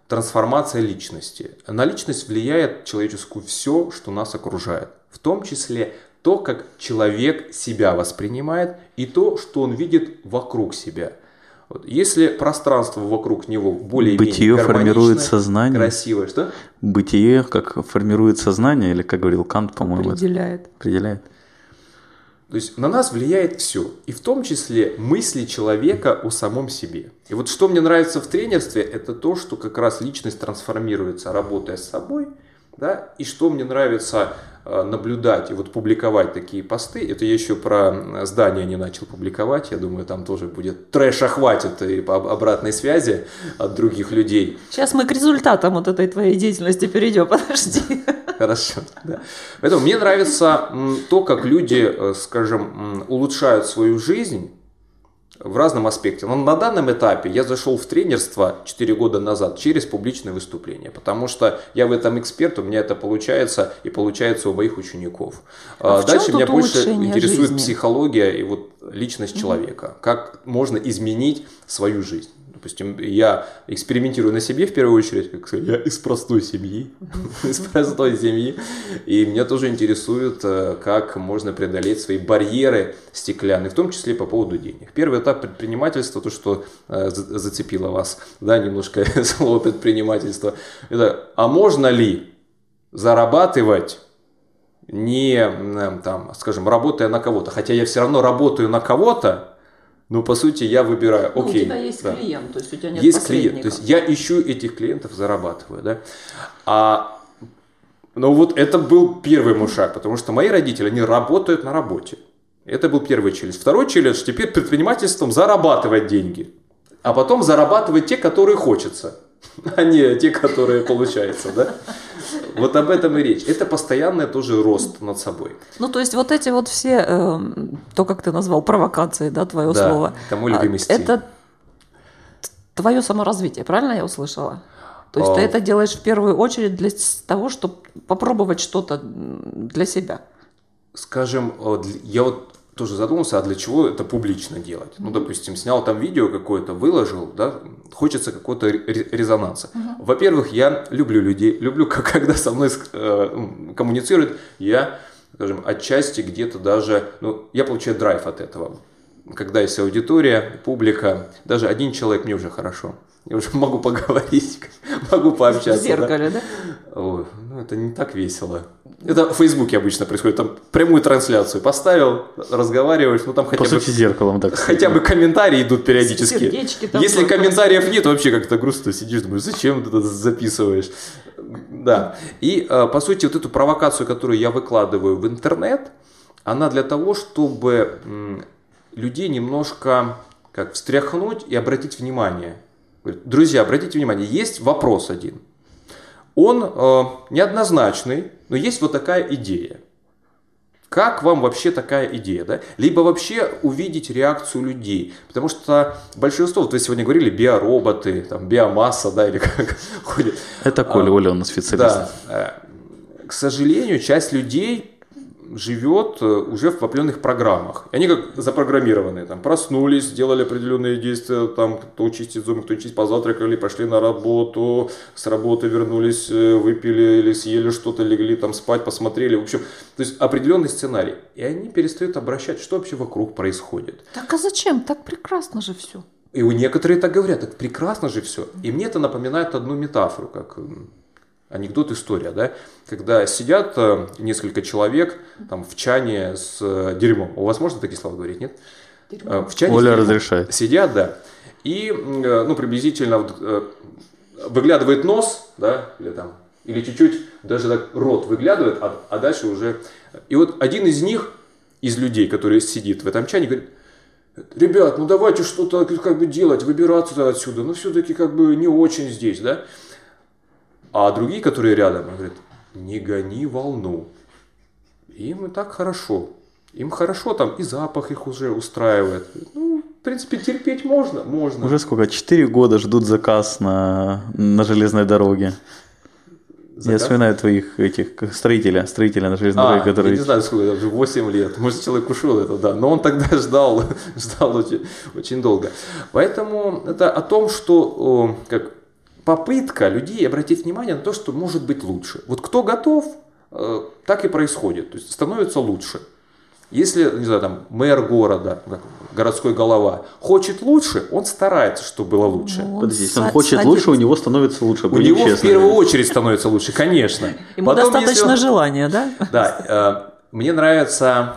трансформация личности. На личность влияет человеческую все, что нас окружает. В том числе то, как человек себя воспринимает и то, что он видит вокруг себя. Вот. Если пространство вокруг него более-менее формирует сознание. Красивое, что? Бытие как формирует сознание, или как говорил Кант, по-моему. Определяет. Это, определяет. То есть на нас влияет все, и в том числе мысли человека о самом себе. И вот что мне нравится в тренерстве, это то, что как раз личность трансформируется, работая с собой, да, и что мне нравится Э, наблюдать и вот публиковать такие посты. Это я еще про здание не начал публиковать. Я думаю, там тоже будет трэша хватит и по обратной связи от других людей. Сейчас мы к результатам вот этой твоей деятельности перейдем, подожди. Хорошо, да. Поэтому мне нравится то, как люди, э, скажем, улучшают свою жизнь в разном аспекте. Но на данном этапе я зашел в тренерство 4 года назад через публичное выступление, потому что я в этом эксперт, у меня это получается и получается у моих учеников. А Дальше меня больше интересует жизни? психология и вот личность человека, как можно изменить свою жизнь. Допустим, я экспериментирую на себе в первую очередь, как сказать, я из простой семьи, из простой семьи, и меня тоже интересует, э, как можно преодолеть свои барьеры стеклянные, в том числе по поводу денег. Первый этап предпринимательства, то, что э, зацепило вас, да, немножко слово предпринимательство, это, а можно ли зарабатывать не, там, скажем, работая на кого-то, хотя я все равно работаю на кого-то, ну, по сути, я выбираю, окей. Ну, у тебя есть да. клиент, то есть у тебя нет Есть клиент, то есть я ищу этих клиентов, зарабатываю, да. А, ну, вот это был первый мой шаг, потому что мои родители, они работают на работе. Это был первый челлендж. Второй челлендж, теперь предпринимательством зарабатывать деньги. А потом зарабатывать те, которые хочется, а не те, которые получаются, да. Вот об этом и речь. Это постоянный тоже рост над собой. Ну, то есть вот эти вот все, э, то, как ты назвал, провокации, да, твое да, слово. это мой любимый стиль. Это твое саморазвитие, правильно я услышала? То есть О. ты это делаешь в первую очередь для того, чтобы попробовать что-то для себя. Скажем, я вот тоже задумался, а для чего это публично делать? Ну, допустим, снял там видео какое-то, выложил, да, хочется какого-то резонанса. Uh-huh. Во-первых, я люблю людей, люблю, когда со мной э, коммуницируют, я, скажем, отчасти где-то даже, ну, я получаю драйв от этого. Когда есть аудитория, публика, даже один человек мне уже хорошо. Я уже могу поговорить, могу пообщаться. В зеркале, да? да? Ой, ну это не так весело. Это в Фейсбуке обычно происходит. Там прямую трансляцию поставил, разговариваешь, ну там хотя По бы... сути, зеркалом так. Хотя бы комментарии идут периодически. Сердечки там Если комментариев нет, вообще как-то грустно сидишь, думаешь, зачем ты это записываешь? Да. И, э, по сути, вот эту провокацию, которую я выкладываю в интернет, она для того, чтобы людей немножко как встряхнуть и обратить внимание. Друзья, обратите внимание, есть вопрос один – он э, неоднозначный, но есть вот такая идея. Как вам вообще такая идея, да? Либо вообще увидеть реакцию людей. Потому что большинство, вот вы сегодня говорили, биороботы, там, биомасса, да, или как ходит. Это Коля, а, Оля, он специалист. Да. Э, к сожалению, часть людей живет э, уже в определенных программах. И они как запрограммированные. Там, проснулись, сделали определенные действия, там, кто чистит зубы, кто чистит, позавтракали, пошли на работу, с работы вернулись, э, выпили или съели что-то, легли там спать, посмотрели. В общем, то есть определенный сценарий. И они перестают обращать, что вообще вокруг происходит. Так а зачем? Так прекрасно же все. И у некоторые так говорят, так прекрасно же все. И мне это напоминает одну метафору, как анекдот, история, да, когда сидят э, несколько человек там в чане с э, дерьмом. У вас можно такие слова говорить, нет? Дерьмо. Э, в чане Оля разрешает. Сидят, да. и, ну, приблизительно выглядывает нос, да, или там, или чуть-чуть даже так рот выглядывает, а, а дальше уже... И вот один из них, из людей, который сидит в этом чане, говорит, ребят, ну давайте что-то как бы делать, выбираться отсюда, но все-таки как бы не очень здесь, да. А другие, которые рядом, говорят, не гони волну. Им и так хорошо. Им хорошо там, и запах их уже устраивает. Ну, в принципе, терпеть можно, можно. Уже сколько? Четыре года ждут заказ на, на железной дороге. Заказ? Я вспоминаю твоих этих строителя, строителя на железной а, дороге, который... Я не знаю, сколько, уже 8 лет. Может, человек ушел это, да. Но он тогда ждал, ждал очень, очень долго. Поэтому это о том, что как попытка людей обратить внимание на то, что может быть лучше. Вот кто готов, э, так и происходит. То есть становится лучше. Если, не знаю, там, мэр города, городской голова, хочет лучше, он старается, чтобы было лучше. Ну, Подожди, если он хочет садится. лучше, у него становится лучше. У него честно. в первую очередь становится лучше, конечно. Ему Потом, достаточно если... желания, да? Да. Э, мне нравится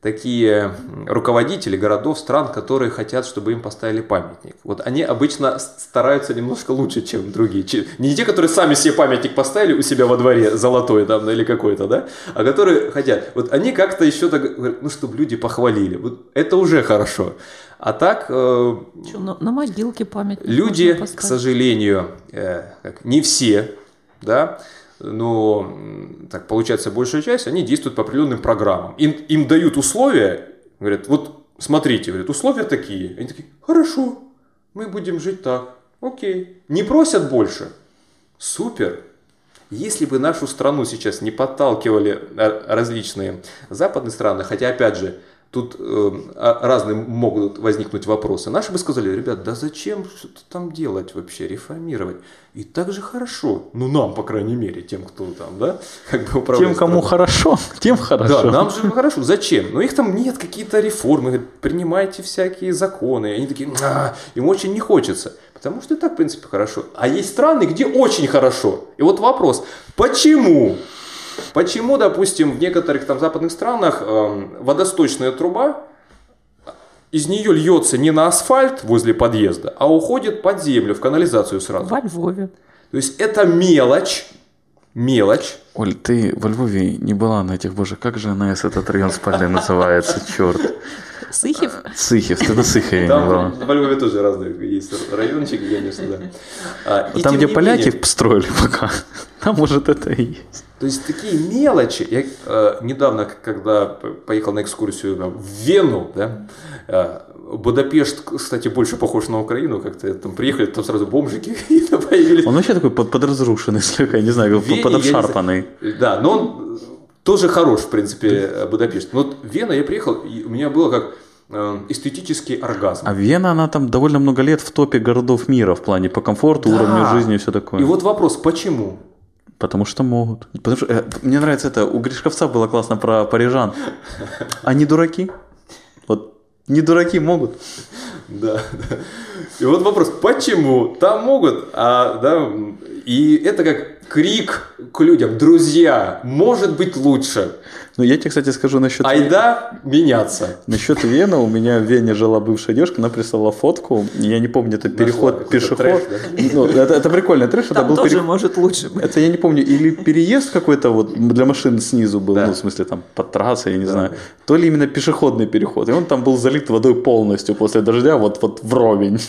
такие руководители городов, стран, которые хотят, чтобы им поставили памятник. Вот они обычно стараются немножко лучше, чем другие. Не те, которые сами себе памятник поставили у себя во дворе, золотой там или какой-то, да, а которые хотят. Вот они как-то еще так говорят, ну, чтобы люди похвалили. Вот это уже хорошо. А так... Э, Что, на, на могилке памятник Люди, к сожалению, э, не все, да, но так получается большая часть, они действуют по определенным программам. Им, им дают условия, говорят, вот смотрите, говорят, условия такие. Они такие, хорошо, мы будем жить так, окей. Не просят больше, супер. Если бы нашу страну сейчас не подталкивали э, различные западные страны, хотя опять же, Тут э, разные могут возникнуть вопросы. Наши бы сказали, ребят, да зачем что-то там делать вообще, реформировать? И так же хорошо. Ну, нам, по крайней мере, тем, кто там, да, как бы управляет. Тем, кому хорошо, тем хорошо. Да, нам же хорошо. Зачем? Но их там нет, какие-то реформы, принимайте всякие законы. И они такие, а, им очень не хочется. Потому что и так, в принципе, хорошо. А есть страны, где очень хорошо. И вот вопрос, почему? Почему, допустим, в некоторых там западных странах э, водосточная труба, из нее льется не на асфальт возле подъезда, а уходит под землю, в канализацию сразу. Во Львове. То есть это мелочь, мелочь. Оль, ты во Львове не была на этих, боже, как же на этот район спальный называется, черт. Сыхев? Сыхев, ты на Сыхове Там не была. во Львове тоже разные есть райончики, конечно, да. А, там, где поляки менее... строили пока, там может это и есть. То есть такие мелочи. Я э, недавно, когда поехал на экскурсию там, в Вену, да, э, Будапешт, кстати, больше похож на Украину, как-то там приехали, там сразу бомжики появились. Он вообще такой под, подразрушенный слегка, не знаю, Вене, подобшарпанный. Да, но он тоже хорош, в принципе, Будапешт. Но вот Вена я приехал, и у меня было как эстетический оргазм. А Вена, она там довольно много лет в топе городов мира в плане по комфорту, да. уровню жизни и все такое. И вот вопрос, почему? Потому что могут. Потому что, э, мне нравится это, у Гришковца было классно про парижан. Они дураки. Вот не дураки могут. Да, да. И вот вопрос, почему там могут, а, да, и это как крик к людям, друзья, может быть лучше. Ну, я тебе, кстати, скажу насчет... Айда меняться. Насчет Вены. У меня в Вене жила бывшая девушка, она прислала фотку. Я не помню, это переход Нашла, пешеход. Трэш, да? ну, это, это прикольно. Трэш, Там это был тоже пере... может лучше быть. Это я не помню. Или переезд какой-то вот для машин снизу был, да. ну, в смысле, там, под трассой, я не да. знаю. То ли именно пешеходный переход. И он там был залит водой полностью после дождя, вот, вот вровень.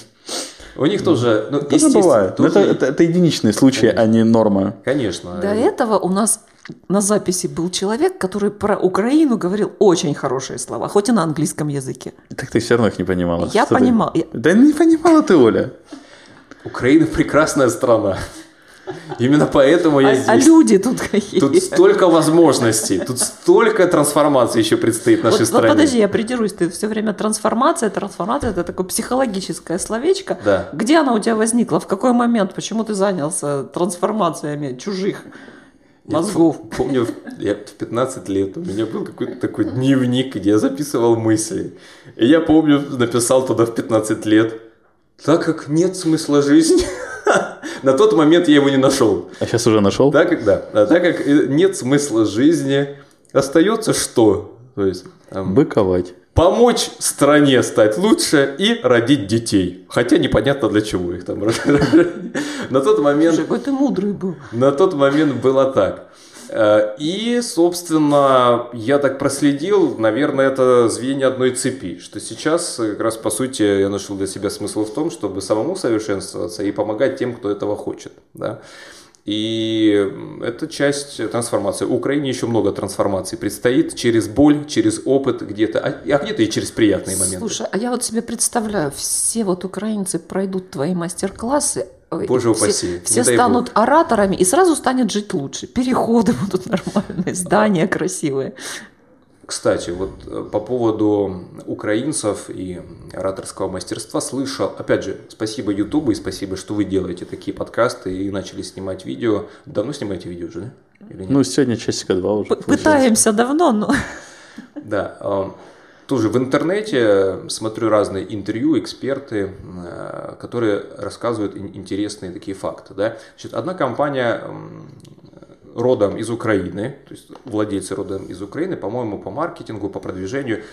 У них тоже, ну, тоже бывает. Тоже... Это, это, это единичные случаи, Конечно. а не норма. Конечно. До этого у нас на записи был человек, который про Украину говорил очень хорошие слова, хоть и на английском языке. Так ты все равно их не понимала. Я понимала. Ты... Да не понимала ты, Оля. Украина прекрасная страна. Именно поэтому я а, здесь. А люди тут какие? Тут столько возможностей, тут столько трансформаций еще предстоит нашей вот, стране. Вот подожди, я придерусь, ты все время трансформация, трансформация, это такое психологическое словечко. Да. Где она у тебя возникла? В какой момент? Почему ты занялся трансформациями чужих? мозгов. Я помню, я в 15 лет у меня был какой-то такой дневник, где я записывал мысли. И я помню, написал туда в 15 лет, так как нет смысла жизни, на тот момент я его не нашел. А сейчас уже нашел? Так как, да. А так как нет смысла жизни, остается что? То есть, там, Быковать. помочь стране стать лучше и родить детей. Хотя непонятно для чего их там На тот момент... Какой ты мудрый был. На тот момент было так. Э, и, собственно, я так проследил, наверное, это звенья одной цепи, что сейчас как раз, по сути, я нашел для себя смысл в том, чтобы самому совершенствоваться и помогать тем, кто этого хочет. Да? И это часть трансформации. Украине еще много трансформаций предстоит через боль, через опыт где-то, а, а где-то и через приятные моменты. Слушай, а я вот себе представляю, все вот украинцы пройдут твои мастер-классы, Боже упаси. Все, все станут Бог. ораторами и сразу станет жить лучше. Переходы будут нормальные, здания красивые. Кстати, вот э, по поводу украинцев и ораторского мастерства слышал, опять же, спасибо Ютубу и спасибо, что вы делаете такие подкасты и начали снимать видео. Давно снимаете видео уже, да? Ну, сегодня часика два уже. Пытаемся давно, но... Да, а, тоже в интернете смотрю разные интервью, эксперты, э, которые рассказывают интересные такие факты. Да? Значит, одна компания родом из Украины, то есть владельцы родом из Украины, по-моему, по маркетингу, по продвижению,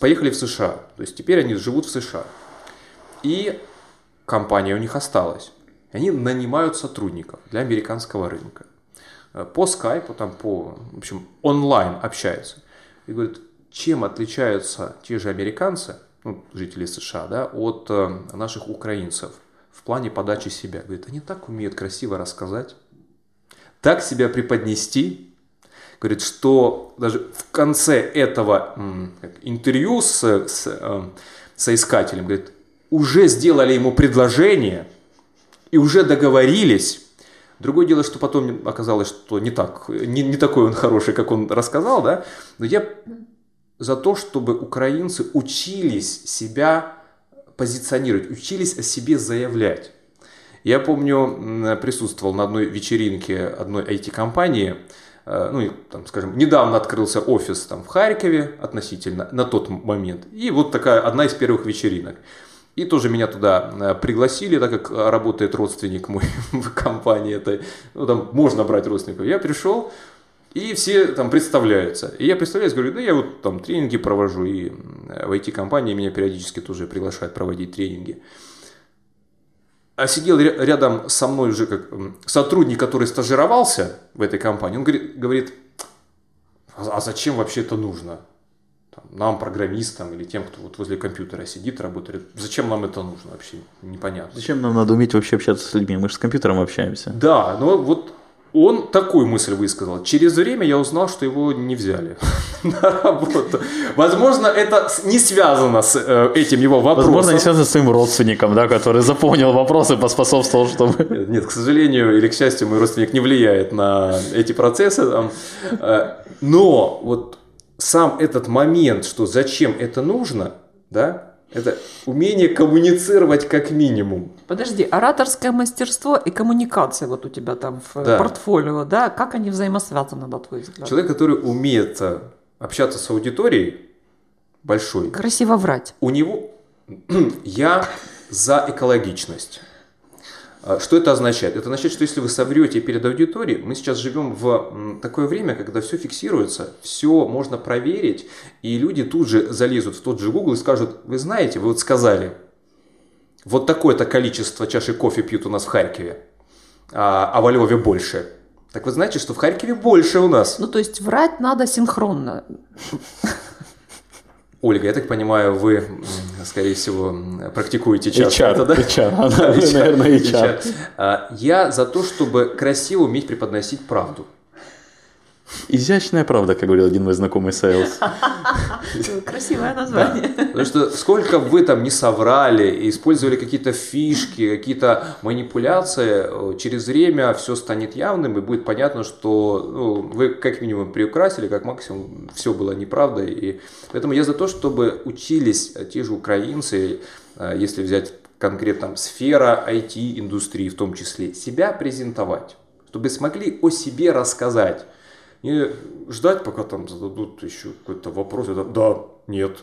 поехали в США. То есть теперь они живут в США. И компания у них осталась. Они нанимают сотрудников для американского рынка. Э, по скайпу, там по, в общем, онлайн общаются. И говорят, чем отличаются те же американцы, ну, жители США, да, от э, наших украинцев в плане подачи себя. Говорит, они так умеют красиво рассказать, так себя преподнести, говорит, что даже в конце этого интервью с, с э, соискателем, говорит, уже сделали ему предложение и уже договорились. Другое дело, что потом оказалось, что не так, не, не такой он хороший, как он рассказал, да. Но я за то, чтобы украинцы учились себя позиционировать, учились о себе заявлять. Я помню, присутствовал на одной вечеринке одной IT-компании, э, ну, там, скажем, недавно открылся офис там в Харькове относительно, на тот момент. И вот такая одна из первых вечеринок. И тоже меня туда э, пригласили, так как работает родственник мой в компании этой. Ну, там можно брать родственников. Я пришел, и все там представляются. И я представляюсь, говорю, да я вот там тренинги провожу, и в IT-компании меня периодически тоже приглашают проводить тренинги. А сидел рядом со мной уже как сотрудник, который стажировался в этой компании, он говорит, а, а зачем вообще это нужно? Там, нам, программистам или тем, кто вот возле компьютера сидит, работает, зачем нам это нужно вообще, непонятно. Зачем нам надо уметь вообще общаться с людьми? Мы же с компьютером общаемся. Да, но вот он такую мысль высказал. Через время я узнал, что его не взяли на работу. Возможно, это не связано с э, этим его вопросом. Возможно, не связано с своим родственником, да, который запомнил вопросы, поспособствовал, чтобы... Нет, к сожалению или к счастью, мой родственник не влияет на эти процессы. Э, но вот сам этот момент, что зачем это нужно, да, это умение коммуницировать как минимум. Подожди, ораторское мастерство и коммуникация вот у тебя там в да. портфолио, да? Как они взаимосвязаны, на твой взгляд? Человек, который умеет э, общаться с аудиторией большой. Красиво врать. У него... Я за экологичность. А, что это означает? Это означает, что если вы соврете перед аудиторией, мы сейчас живем в такое время, когда все фиксируется, все можно проверить, и люди тут же залезут в тот же Google и скажут, вы знаете, вы вот сказали, вот такое-то количество чашей кофе пьют у нас в Харькове, а, а в Львове больше. Так вы знаете, что в Харькове больше у нас. Ну, то есть врать надо синхронно. Ольга, я так понимаю, вы, скорее всего, практикуете чат. HR, да? HR, она, наверное, HR. HR. Я за то, чтобы красиво уметь преподносить правду. Изящная правда, как говорил один мой знакомый sales. Красивое название. Да. Потому что сколько вы там не соврали, использовали какие-то фишки, какие-то манипуляции, через время все станет явным и будет понятно, что ну, вы как минимум приукрасили, как максимум все было неправдой. И поэтому я за то, чтобы учились те же украинцы, а, если взять конкретно сфера IT-индустрии в том числе, себя презентовать, чтобы смогли о себе рассказать. Не ждать, пока там зададут еще какой-то вопрос. Это, да, нет,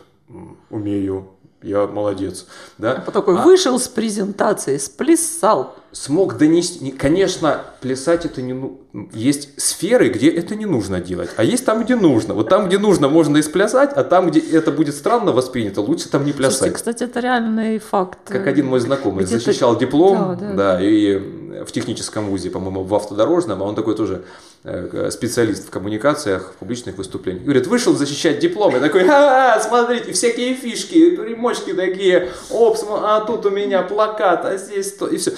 умею, я молодец. Да? А такой а... вышел с презентации, сплясал. Смог донести. Конечно, плясать это не ну... Есть сферы, где это не нужно делать, а есть там, где нужно. Вот там, где нужно, можно и сплясать, а там, где это будет странно воспринято, лучше там не плясать. Слушайте, кстати, это реальный факт. Как один мой знакомый защищал диплом, да, да, да, да, и в техническом вузе, по-моему, в автодорожном, а он такой тоже Э, специалист в коммуникациях, в публичных выступлениях. Говорит, вышел защищать диплом. Я такой, а, смотрите, всякие фишки, примочки такие, опс, а тут у меня плакат, а здесь то, и все.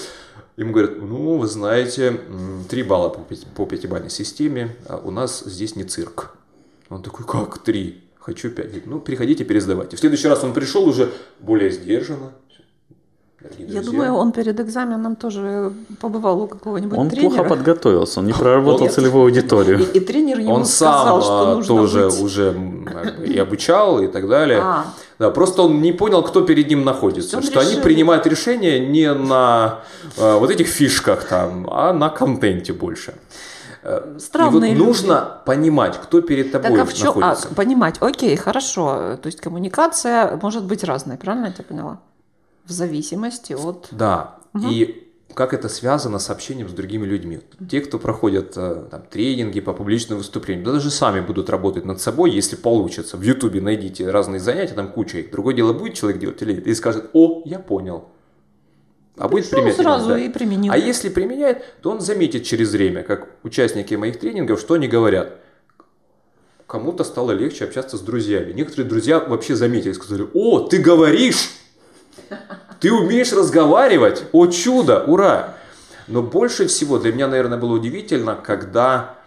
Ему говорят, ну, вы знаете, три балла по, пятибалльной системе, а у нас здесь не цирк. Он такой, как три? Хочу пять. Ну, переходите, пересдавайте. В следующий раз он пришел уже более сдержанно, я думаю, он перед экзаменом тоже побывал у какого-нибудь он тренера. Он плохо подготовился, он не проработал он, целевую аудиторию. И, и тренер ему он сказал, сам что нужно тоже быть... уже и обучал и так далее. А. Да, просто он не понял, кто перед ним находится. Он что решил... они принимают решения не на э, вот этих фишках там, а на контенте больше. Э, Странные и вот нужно понимать, кто перед тобой так, а в чем... находится. А, понимать, окей, хорошо. То есть коммуникация может быть разной, правильно я тебя поняла? В зависимости от... Да, угу. и как это связано с общением с другими людьми. Те, кто проходят э, там, тренинги по публичным выступлениям, да даже сами будут работать над собой, если получится. В Ютубе найдите разные занятия, там куча их. Другое дело, будет человек делать или нет, и скажет, о, я понял. А будет применять. сразу да. и применил. А если применяет, то он заметит через время, как участники моих тренингов, что они говорят. Кому-то стало легче общаться с друзьями. Некоторые друзья вообще заметили, сказали, о, ты говоришь! Ты умеешь разговаривать? О чудо, ура! Но больше всего для меня, наверное, было удивительно, когда,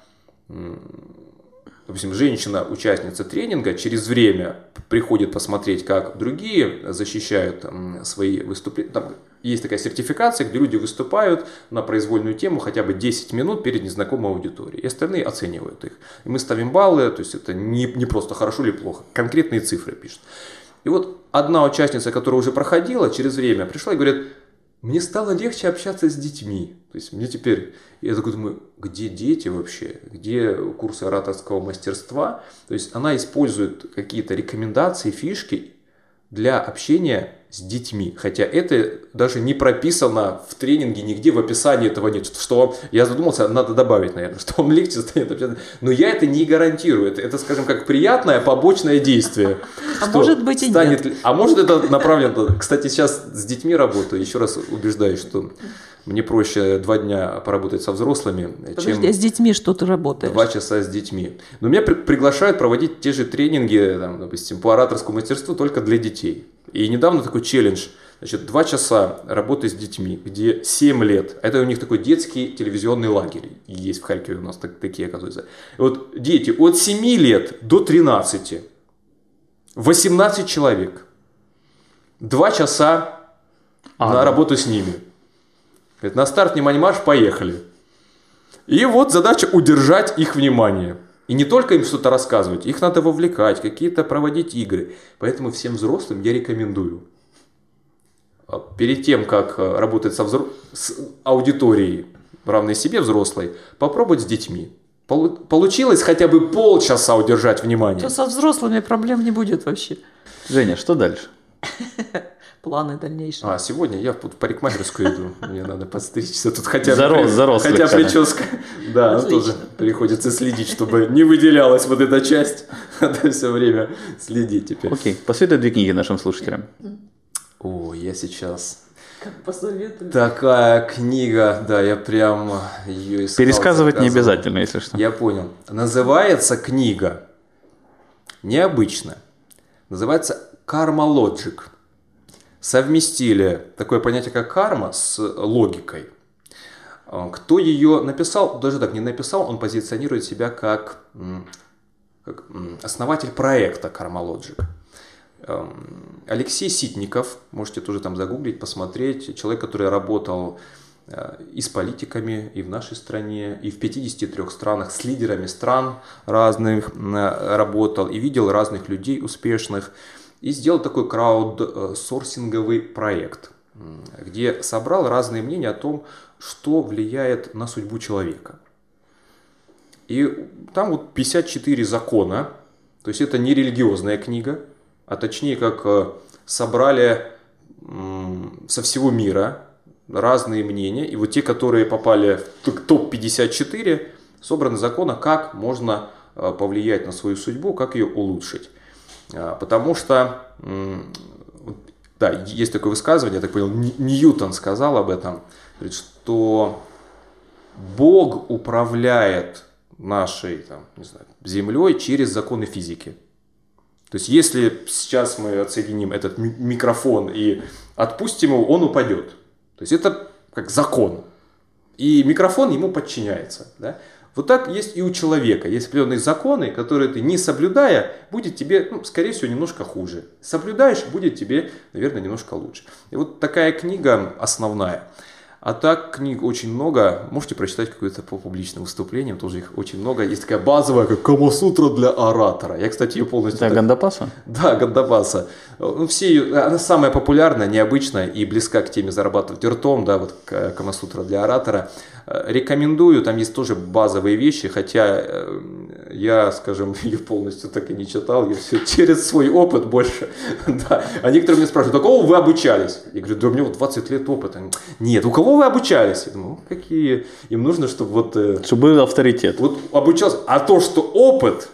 допустим, женщина, участница тренинга, через время приходит посмотреть, как другие защищают свои выступления. Там есть такая сертификация, где люди выступают на произвольную тему хотя бы 10 минут перед незнакомой аудиторией. И остальные оценивают их. И мы ставим баллы, то есть это не, не просто хорошо или плохо, конкретные цифры пишут. И вот одна участница, которая уже проходила через время, пришла и говорит, мне стало легче общаться с детьми. То есть мне теперь, я такой думаю, где дети вообще? Где курсы ораторского мастерства? То есть она использует какие-то рекомендации, фишки для общения с детьми. Хотя это даже не прописано в тренинге, нигде в описании этого нет. Что я задумался, надо добавить, наверное, что вам легче станет общаться. Но я это не гарантирую. Это, это скажем, как приятное побочное действие. А может быть и станет... нет. А может это направлено... Кстати, сейчас с детьми работаю. Еще раз убеждаюсь, что мне проще два дня поработать со взрослыми, Подожди, чем... а с детьми что ты работаешь? Два часа с детьми. Но меня при- приглашают проводить те же тренинги, там, допустим, по ораторскому мастерству только для детей. И недавно такой челлендж. Значит, два часа работы с детьми, где 7 лет. Это у них такой детский телевизионный лагерь. Есть в Харькове у нас так, такие, оказывается. И вот дети от 7 лет до 13. 18 человек. Два часа а, на да. работу с ними. Говорит, на старт, внимание, марш, поехали. И вот задача удержать их внимание. И не только им что-то рассказывать, их надо вовлекать, какие-то проводить игры. Поэтому всем взрослым я рекомендую а, перед тем, как а, работать со взро... с аудиторией, равной себе взрослой, попробовать с детьми. Получилось хотя бы полчаса удержать внимание. То со взрослыми проблем не будет вообще. Женя, что дальше? планы дальнейшие? А, сегодня я в парикмахерскую иду. Мне надо подстричься. Тут хотя Зарос, зарос хотя прическа. Да, тоже приходится следить, чтобы не выделялась вот эта часть. Надо все время следить теперь. Окей, посоветуй две книги нашим слушателям. О, я сейчас... Как посоветую. Такая книга, да, я прям ее искал. Пересказывать не обязательно, если что. Я понял. Называется книга необычно. Называется «Карма Лоджик» совместили такое понятие, как карма, с логикой. А, кто ее написал, даже так не написал, он позиционирует себя как, как основатель проекта Karmalogic. Алексей Ситников, можете тоже там загуглить, посмотреть, человек, который работал э, и с политиками, и в нашей стране, и в 53 странах, с лидерами стран разных работал, и видел разных людей успешных и сделал такой краудсорсинговый проект, где собрал разные мнения о том, что влияет на судьбу человека. И там вот 54 закона, то есть это не религиозная книга, а точнее как э, собрали со всего мира разные мнения, и вот те, которые попали в топ-54, собраны законы, как можно э, повлиять на свою судьбу, как ее улучшить. А, потому что, да, есть такое высказывание, я так понял, Ньютон сказал об этом, что Бог управляет нашей там, не знаю, Землей через законы физики. То есть, если сейчас мы отсоединим этот микрофон и отпустим его, он упадет. То есть, это как закон. И микрофон ему подчиняется. Да? Вот так есть и у человека. Есть определенные законы, которые ты не соблюдая, будет тебе, ну, скорее всего, немножко хуже. Соблюдаешь, будет тебе, наверное, немножко лучше. И вот такая книга основная. А так книг очень много. Можете прочитать какое-то по публичным выступлениям, тоже их очень много. Есть такая базовая, как Камасутра для оратора. Я, кстати, ее полностью... Да, так... Гандапаса? Да, Гандапаса. Ну, все ее... Она самая популярная, необычная и близка к теме зарабатывать ртом, да, вот Камасутра для оратора. Э, рекомендую, там есть тоже базовые вещи, хотя э, я, скажем, ее полностью так и не читал, я все через свой опыт больше. да. А некоторые меня спрашивают, у кого вы обучались? Я говорю, да у меня вот 20 лет опыта. Нет, у кого вы обучались? Я думаю, ну, какие? Им нужно, чтобы вот... Э, чтобы был авторитет. Вот обучался. А то, что опыт,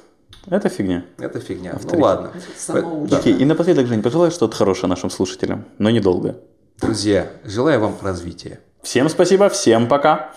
это фигня. Это фигня. Ну Авторитет. Ну ладно. Да. Окей, и напоследок, Жень, пожелай что-то хорошее нашим слушателям, но недолго. Друзья, желаю вам развития. Всем спасибо, всем пока.